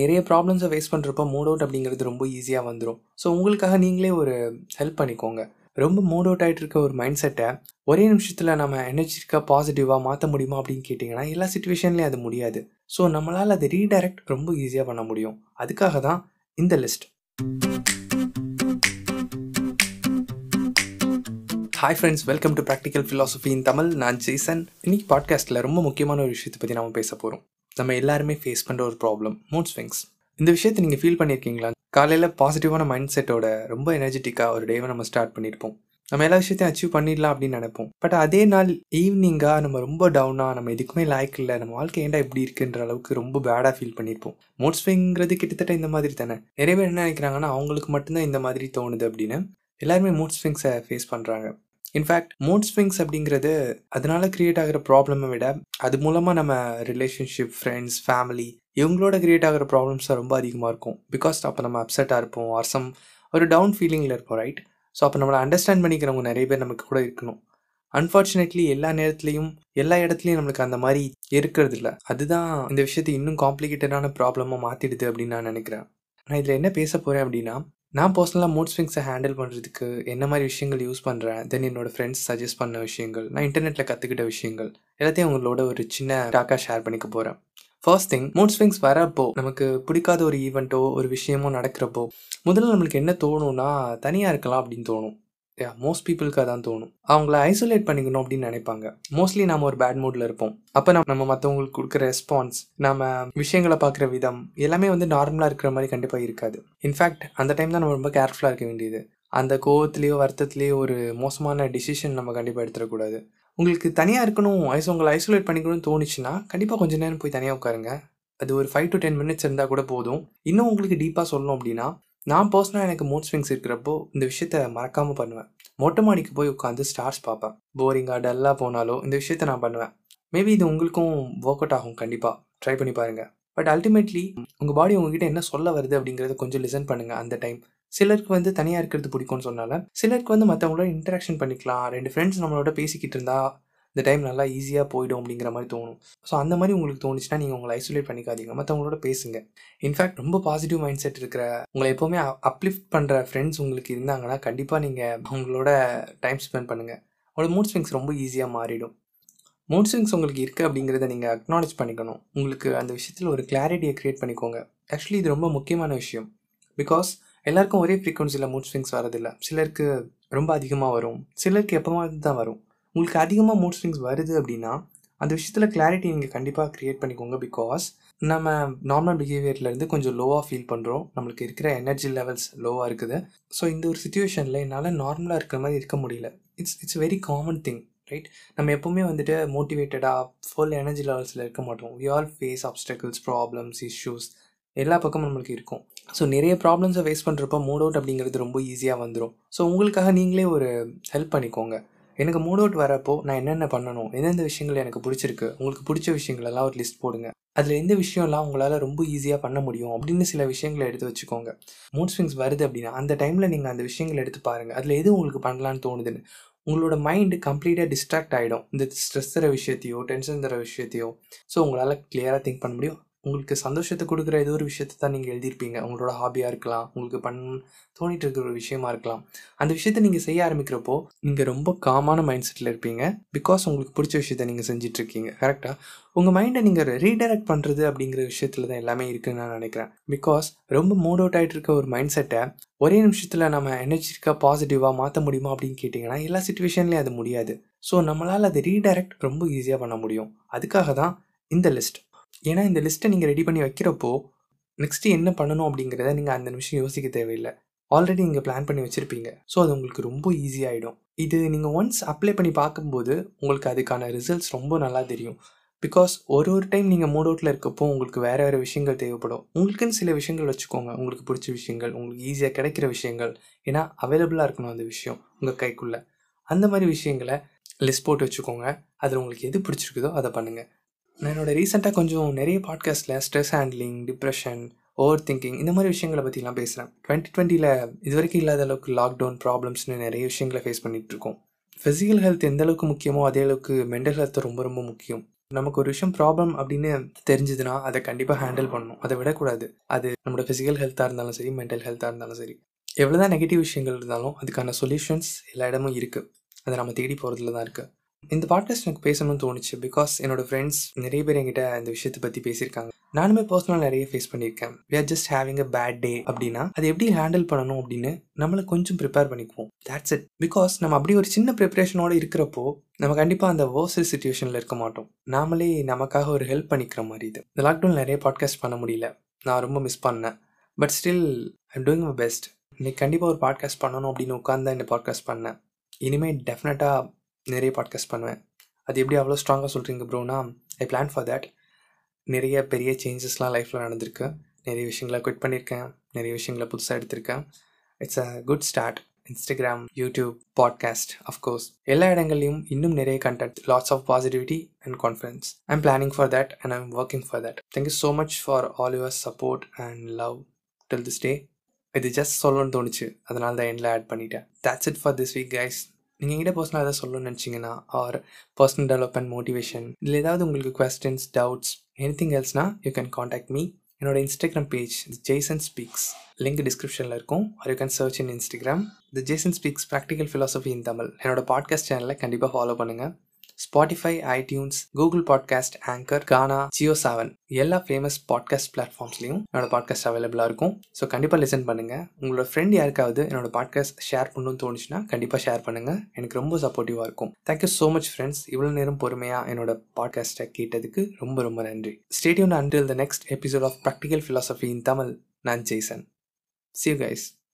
நிறைய ப்ராப்ளம்ஸை ஃபேஸ் பண்ணுறப்போ மூட் அவுட் அப்படிங்கிறது ரொம்ப ஈஸியாக வந்துடும் ஸோ உங்களுக்காக நீங்களே ஒரு ஹெல்ப் பண்ணிக்கோங்க. ரொம்ப மூட் அவுட் ஆகிட்டு இருக்க ஒரு மைண்ட் செட்டை ஒரே நிமிஷத்தில் நம்ம எனர்ஜிக்காக பாசிட்டிவாக மாற்ற முடியுமா அப்படின்னு கேட்டிங்கன்னா எல்லா சுச்சுவேஷன்லேயும் அது முடியாது. ஸோ நம்மளால் அதை ரீடைரக்ட் ரொம்ப ஈஸியாக பண்ண முடியும். அதுக்காக தான் இந்த list hi friends welcome to practical philosophy in Tamil நான் ஜெய்சன் இன்னைக்கு பாட்காஸ்ட்டில் ரொம்ப முக்கியமான ஒரு விஷயத்தை பற்றி நம்ம பேச போகிறோம் நம்ம எல்லாருமே ஃபேஸ் பண்ணுற ஒரு ப்ராப்ளம் மூட் ஸ்விங்ஸ் இந்த விஷயத்தை நீங்கள் ஃபீல் பண்ணியிருக்கீங்களா காலையில் பாசிட்டிவான மைண்ட் செட்டோட ரொம்ப எனர்ஜெட்டிக்காக ஒரு டேவை நம்ம ஸ்டார்ட் பண்ணியிருப்போம் நம்ம எல்லா விஷயத்தையும் அச்சீவ் பண்ணிடலாம் அப்படின்னு நினைப்போம். பட் அதே நாள் ஈவினிங்காக நம்ம ரொம்ப டவுனாக நம்ம எதுக்குமே லாய்க் இல்லை நம்ம வாழ்க்கை ஏன்டா இப்படி இருக்குன்ற அளவுக்கு ரொம்ப பேடாக ஃபீல் பண்ணியிருப்போம் மூட் ஸ்விங்கிறது கிட்டத்தட்ட இந்த மாதிரி தானே. நிறைய பேர் என்ன நினைக்கிறாங்கன்னா அவங்களுக்கு மட்டும்தான் இந்த மாதிரி தோணுது அப்படின்னு. எல்லாருமே மூட் ஸ்விங்ஸை ஃபேஸ் பண்ணுறாங்க இன்ஃபேக்ட் மூட் ஸ்விங்ஸ் அப்படிங்கிறது அதனால கிரியேட் ஆகிற ப்ராப்ளமை விட அது மூலமாக நம்ம ரிலேஷன்ஷிப் ஃப்ரெண்ட்ஸ் ஃபேமிலி இவங்களோட கிரியேட் ஆகிற ப்ராப்ளம்ஸ் ரொம்ப அதிகமாக இருக்கும். பிகாஸ் அப்போ நம்ம அப்செட்டாக இருப்போம் ஆர் சம் ஒரு டவுன் ஃபீலிங்கில் இருப்போம் ரைட் ஸோ அப்போ நம்மளை அண்டர்ஸ்டாண்ட் பண்ணிக்கிறவங்க நிறைய பேர் நமக்கு கூட இருக்கணும். அன்ஃபார்ச்சுனேட்லி எல்லா நேரத்துலையும் எல்லா இடத்துலையும் நம்மளுக்கு அந்த மாதிரி இருக்கிறது இல்லை அதுதான் இந்த விஷயத்தை இன்னும் காம்ப்ளிகேட்டடான ப்ராப்ளமாக மாற்றிடுது அப்படின்னு நான் நினைக்கிறேன். நான் இதில் என்ன பேச போகிறேன் அப்படின்னா நான் பர்சனலாக மூட் ஸ்விங்ஸை ஹேண்டில் பண்ணுறதுக்கு என்ன மாதிரி விஷயங்கள் யூஸ் பண்ணுறேன் தென் என்னோட ஃப்ரெண்ட்ஸ் சஜஸ்ட் பண்ண விஷயங்கள் நான் இன்டர்நெட்டில் கற்றுக்கிட்ட விஷயங்கள் எல்லாத்தையும் உங்களோட ஒரு சின்ன டாக்காக ஷேர் பண்ணிக்க போகிறேன் ஃபர்ஸ்ட் திங் மூட் ஸ்விங்ஸ் வரப்போ நமக்கு பிடிக்காத ஒரு ஈவெண்ட்டோ ஒரு விஷயமோ நடக்கிறப்போ முதல்ல நம்மளுக்கு என்ன தோணும்னா தனியாக இருக்கலாம் அப்படின்னு தோணும். யா மோஸ்ட் பீப்புளுக்கு அதான் தோணும். அவங்கள ஐசோலேட் பண்ணிக்கணும் அப்படின்னு நினைப்பாங்க. மோஸ்ட்லி நம்ம ஒரு பேட் மூடில் இருப்போம். அப்போ நம்ம நம்ம மற்றவங்களுக்கு கொடுக்குற ரெஸ்பான்ஸ் நம்ம விஷயங்களை பார்க்குற விதம் எல்லாமே வந்து நார்மலாக இருக்கிற மாதிரி கண்டிப்பாக இருக்காது. இன்ஃபேக்ட் அந்த டைம் தான் நம்ம ரொம்ப கேர்ஃபுல்லாக இருக்க வேண்டியது. அந்த கோவத்துலேயோ வருத்தத்துலேயோ ஒரு மோசமான டிசிஷன் நம்ம கண்டிப்பாக எடுத்துடக்கூடாது. உங்களுக்கு தனியாக இருக்கணும் ஐஸ் உங்களை ஐசோலேட் பண்ணிக்கணும்னு தோணுச்சுன்னா கண்டிப்பாக கொஞ்ச நேரம் போய் தனியாக உட்காருங்க. அது ஒரு ஃபைவ் டு டென் மினிட்ஸ் இருந்தால் கூட போதும். இன்னும் உங்களுக்கு டீப்பாக சொல்லணும் அப்படின்னா நான் பர்சனலாக எனக்கு மூட் ஸ்விங்ஸ் இருக்கிறப்போ இந்த விஷயத்த மறக்காமல் பண்ணுவேன். மொட்டை மாடிக்கு போய் உட்காந்து ஸ்டார்ஸ் பார்ப்பேன். போரிங்காக டல்லாக போனாலோ இந்த விஷயத்த நான் பண்ணுவேன். மேபி இது உங்களுக்கும் ஒர்க் அவுட் ஆகும் கண்டிப்பாக ட்ரை பண்ணி பாருங்கள் பட் அல்டிமேட்லி உங்கள் பாடி உங்ககிட்ட என்ன சொல்ல வருது அப்படிங்கிறத கொஞ்சம் லிசன் பண்ணுங்கள் அந்த டைம் சிலருக்கு வந்து தனியாக இருக்கிறது பிடிக்கும்னு சொன்னால சிலருக்கு வந்து மற்றவங்களோட இன்டராக்ஷன் பண்ணிக்கலாம். ரெண்டு ஃப்ரெண்ட்ஸ் நம்மளோட பேசிக்கிட்டு இருந்தா இந்த டைம் நல்லா ஈஸியாக போயிடும் அப்படிங்கிற மாதிரி தோணும். ஸோ அந்த மாதிரி உங்களுக்கு தோணுச்சுன்னா நீங்கள் உங்களை ஐசோலேட் பண்ணிக்காதீங்க. மற்றவங்களோட பேசுங்க. இன்ஃபேக்ட் ரொம்ப பாசிட்டிவ் மைண்ட் செட் இருக்கிற உங்களை எப்போவுமே அப்லிஃப்ட் பண்ணுற ஃப்ரெண்ட்ஸ் உங்களுக்கு இருந்தாங்கன்னா கண்டிப்பாக நீங்கள் அவங்களோட டைம் ஸ்பெண்ட் பண்ணுங்கள் அவங்களோட மூட் ஸ்விங்ஸ் ரொம்ப ஈஸியாக மாறிடும். மூட் ஸ்விங்ஸ் உங்களுக்கு இருக்குது அப்படிங்கிறத நீங்கள் அக்னாலேஜ் பண்ணிக்கணும். உங்களுக்கு அந்த விஷயத்தில் ஒரு கிளாரிட்டியை க்ரியேட் பண்ணிக்கோங்க. ஆக்சுவலி இது ரொம்ப முக்கியமான விஷயம். பிகாஸ் எல்லாருக்கும் ஒரே ஃப்ரீக்குவன்சியில் மூட் ஸ்விங்ஸ் வரதில்லை சிலருக்கு ரொம்ப அதிகமாக வரும். சிலருக்கு எப்போவாது தான் வரும். உங்களுக்கு அதிகமாக மூட் ஸ்விங்ஸ் வருது அப்படின்னா அந்த விஷயத்தில் கிளாரிட்டி நீங்கள் கண்டிப்பாக க்ரியேட் பண்ணிக்கோங்க பிகாஸ் நம்ம நார்மல் பிஹேவியர்லேருந்து கொஞ்சம் லோவாக ஃபீல் பண்ணுறோம் நம்மளுக்கு இருக்கிற எனர்ஜி லெவல்ஸ் லோவாக இருக்குது. ஸோ இந்த ஒரு சுச்சுவேஷனில் என்னால் நார்மலாக இருக்கிற மாதிரி இருக்க முடியல. It's it's very common thing right நம்ம எப்போவுமே வந்துட்டு மோட்டிவேட்டடாக ஃபுல் எனர்ஜி லெவல்ஸில் இருக்க மாட்டோம். We all face obstacles problems issues எல்லா பக்கமும் நம்மளுக்கு இருக்கும். ஸோ நிறைய ப்ராப்ளம்ஸை ஃபேஸ் பண்ணுறப்போ மூட் அவுட் அப்படிங்கிறது ரொம்ப ஈஸியாக வந்துடும் ஸோ உங்களுக்காக நீங்களே ஒரு ஹெல்ப் பண்ணிக்கோங்க. எனக்கு மூட் அவுட் வரப்போ நான் என்னென்ன பண்ணணும் எந்தெந்த விஷயங்கள் எனக்கு பிடிச்சிருக்கு உங்களுக்கு பிடிச்ச விஷயங்களெல்லாம் ஒரு லிஸ்ட் போடுங்க. அதில் எந்த விஷயம்லாம் உங்களால் ரொம்ப ஈஸியாக பண்ண முடியும் அப்படின்னு சில விஷயங்களை எடுத்து வச்சுக்கோங்க. மூட் ஸ்விங்ஸ் வருது அப்படின்னா அந்த டைமில் நீங்கள் அந்த விஷயங்களை எடுத்து பாருங்கள் அதில் எது உங்களுக்கு பண்ணலான்னு தோணுதுன்னு? உங்களோட மைண்டு கம்ப்ளீட்டாக டிஸ்ட்ராக்ட் ஆகிடும் இந்த ஸ்ட்ரெஸ் தர விஷயத்தையோ டென்ஷன் தர விஷயத்தையோ. ஸோ உங்களால் கிளியராக திங்க் பண்ண முடியும். உங்களுக்கு சந்தோஷத்தை கொடுக்குற ஏதோ ஒரு விஷயத்தை தான் நீங்கள் எழுதியிருப்பீங்க. உங்களோட ஹாபியாக இருக்கலாம் உங்களுக்கு பண்ண தோணிட்டு இருக்கிற ஒரு விஷயமா இருக்கலாம். அந்த விஷயத்தை நீங்கள் செய்ய ஆரம்பிக்கிறப்போ நீங்கள் ரொம்ப காமான மைண்ட் செட்டில் இருப்பீங்க. பிகாஸ் உங்களுக்கு பிடிச்ச விஷயத்த நீங்கள் செஞ்சிட்ருக்கீங்க கரெக்டாக உங்கள் மைண்டை நீங்கள் ரீடைரக்ட் பண்ணுறது அப்படிங்கிற விஷயத்தில் தான் எல்லாமே இருக்குன்னு நான் நினைக்கிறேன். பிகாஸ் ரொம்ப மூட் அவுட் ஆகிட்டு இருக்க ஒரு மைண்ட் செட்டை ஒரே நிமிஷத்தில் நம்ம எனர்ஜிக்காக பாசிட்டிவாக மாற்ற முடியுமா அப்படின்னு கேட்டிங்கன்னா எல்லா சுச்சுவேஷன்லேயும் அது முடியாது. ஸோ நம்மளால் அதை ரீடைரக்ட் ரொம்ப ஈஸியாக பண்ண முடியும். அதுக்காக தான் இந்த லிஸ்ட் ஏன்னா இந்த லிஸ்ட்டை நீங்கள் ரெடி பண்ணி வைக்கிறப்போ நெக்ஸ்ட்டு என்ன பண்ணணும் அப்படிங்கிறத நீங்கள் அந்த நிமிஷம் யோசிக்க தேவையில்லை. ஆல்ரெடி நீங்கள் பிளான் பண்ணி வச்சுருப்பீங்க. ஸோ அது உங்களுக்கு ரொம்ப ஈஸியாகிடும் இது நீங்கள் ஒன்ஸ் அப்ளை பண்ணி பார்க்கும்போது உங்களுக்கு அதுக்கான ரிசல்ட்ஸ் ரொம்ப நல்லா தெரியும். பிகாஸ் ஒரு ஒரு டைம் நீங்கள் மூட் அவுட்டில் இருக்கப்போ உங்களுக்கு வேறு வேறு விஷயங்கள் தேவைப்படும். உங்களுக்குன்னு சில விஷயங்கள் வச்சுக்கோங்க. உங்களுக்கு பிடிச்ச விஷயங்கள் உங்களுக்கு ஈஸியாக கிடைக்கிற விஷயங்கள். ஏன்னா அவைலபிளாக இருக்கணும் அந்த விஷயம் உங்கள் கைக்குள்ளே. அந்த மாதிரி விஷயங்களை லிஸ்ட் போட்டு வச்சுக்கோங்க. அதில் உங்களுக்கு எது பிடிச்சிருக்குதோ அதை பண்ணுங்கள் நான் என்னோட ரீசெண்டாக கொஞ்சம் நிறைய பாட்காஸ்ட்டில் stress handling depression overthinking இந்த மாதிரி விஷயங்களை பற்றிலாம் பேசுகிறேன் டுவெண்ட்டி டுவெண்ட்டியில் இது வரைக்கும் இல்லாத அளவுக்கு லாக்டவுன் ப்ராப்ளம்ஸ்னு நிறைய விஷயங்களை ஃபேஸ் பண்ணிகிட்டு இருக்கோம். ஃபிசிக்கல் ஹெல்த் எந்த அளவுக்கு முக்கியமோ அதே அளவுக்கு மென்டல் ஹெல்த் ரொம்ப ரொம்ப முக்கியம். நமக்கு ஒரு விஷயம் ப்ராப்ளம் அப்படின்னு தெரிஞ்சதுன்னா அதை கண்டிப்பாக ஹேண்டில் பண்ணணும். அதை விடக்கூடாது. அது நம்மளோட ஃபிசிக்கல் ஹெல்த்தாக இருந்தாலும் சரி மென்டல் ஹெல்த்தாக இருந்தாலும் சரி. எவ்வளோதான் நெகட்டிவ் விஷயங்கள் இருந்தாலும் அதுக்கான சொல்யூஷன்ஸ் எல்லா இடமும் இருக்குது அதை நம்ம தேடி போகிறதுல தான் இருக்குது இந்த பாட்காஸ்ட் எனக்கு பேசணும்னு தோணுச்சு பிகாஸ் என்னோட ஃப்ரெண்ட்ஸ் நிறைய பேர் என்கிட்ட இந்த விஷயத்தை பற்றி பேசியிருக்காங்க. நானுமே பர்சனல் நிறைய ஃபேஸ் பண்ணியிருக்கேன். We are just having a bad day அப்படின்னா அதை எப்படி ஹேண்டில் பண்ணணும் அப்படின்னு நம்மளை கொஞ்சம் ப்ரிப்பேர் பண்ணிக்குவோம். தேட்ஸ் இட் பிகாஸ் நம்ம அப்படி ஒரு சின்ன ப்ரிப்பரேஷனோட இருக்கிறப்போ நம்ம கண்டிப்பாக அந்த வேர்சல் சுச்சுவேஷனில் இருக்க மாட்டோம். நாமளே நமக்காக ஒரு ஹெல்ப் பண்ணிக்கிற மாதிரி இது. இந்த லாக்டவுன் நிறைய பாட்காஸ்ட் பண்ண முடியல. நான் ரொம்ப மிஸ் பண்ணேன். But still I'm doing my best இன்னைக்கு கண்டிப்பாக ஒரு பாட்காஸ்ட் பண்ணணும் அப்படின்னு உட்காந்து இந்த பாட்காஸ்ட் பண்ணேன். இனிமேல் டெஃபினட்டாக நிறைய பாட்காஸ்ட் பண்ணுவேன். அது எப்படி அவ்வளோ ஸ்ட்ராங்காக சொல்கிறீங்க ப்ரோனா ஐ பிளான் ஃபார் தேட் நிறைய பெரிய சேஞ்சஸ்லாம் லைஃப்பில் நடந்திருக்கு. நிறைய விஷயங்களை குவிட் பண்ணியிருக்கேன். நிறைய விஷயங்களை புதுசாக எடுத்திருக்கேன். It's a good start Instagram YouTube podcast of course எல்லா இடங்கள்லையும் இன்னும் நிறைய content lots of positivity and confidence I'm planning for that and I'm working for that thank you so much for all your support and love till this day இது just சொல்லணும்னு தோணுச்சு. அதனால தான் எண்டில் ஆட் பண்ணிட்டேன். That's it for this week guys நீங்கள் எங்கிட்ட பர்சனலாக எதாவது சொல்லணும்னு நினச்சிங்கன்னா ஆர் பர்சனல் டெவலப்மெண்ட் மோட்டிவேஷன் இல்லை ஏதாவது உங்களுக்கு கொஸ்டின்ஸ் டவுட்ஸ் எனி திங் எல்ஸ்னா யூ கேன் காண்டாக்ட் மீ என்னோட Instagram page Jason speaks link டிஸ்கிரிப்ஷனில் இருக்கும். Or you can search in Instagram the Jason speaks practical philosophy in Tamil என்னோட பாட்காஸ்ட் சேனலில் கண்டிப்பாக ஃபாலோ பண்ணுங்கள் Spotify iTunes Google podcast Anchor Gaana Jio seven எல்லா famous podcast பிளாட்ஃபார்ம்ஸ்லையும் என்னோட பாட்காஸ்ட் அவைலபிளாக இருக்கும். ஸோ கண்டிப்பாக லிசன் பண்ணுங்கள் உங்களோட ஃப்ரெண்ட் யாருக்காவது என்னோட பாட்காஸ்ட் ஷேர் பண்ணணும்னு தோணுச்சுன்னா கண்டிப்பாக ஷேர் பண்ணுங்கள் எனக்கு ரொம்ப சப்போர்ட்டிவாக இருக்கும். தேங்க்யூ ஸோ மச் ஃப்ரெண்ட்ஸ் இவ்வளோ நேரம் பொறுமையாக என்னோட பாட்காஸ்ட்டை கேட்டதுக்கு ரொம்ப ரொம்ப நன்றி. Stay tuned until the next episode of practical philosophy in Tamil நான் ஜெய்சன். C guys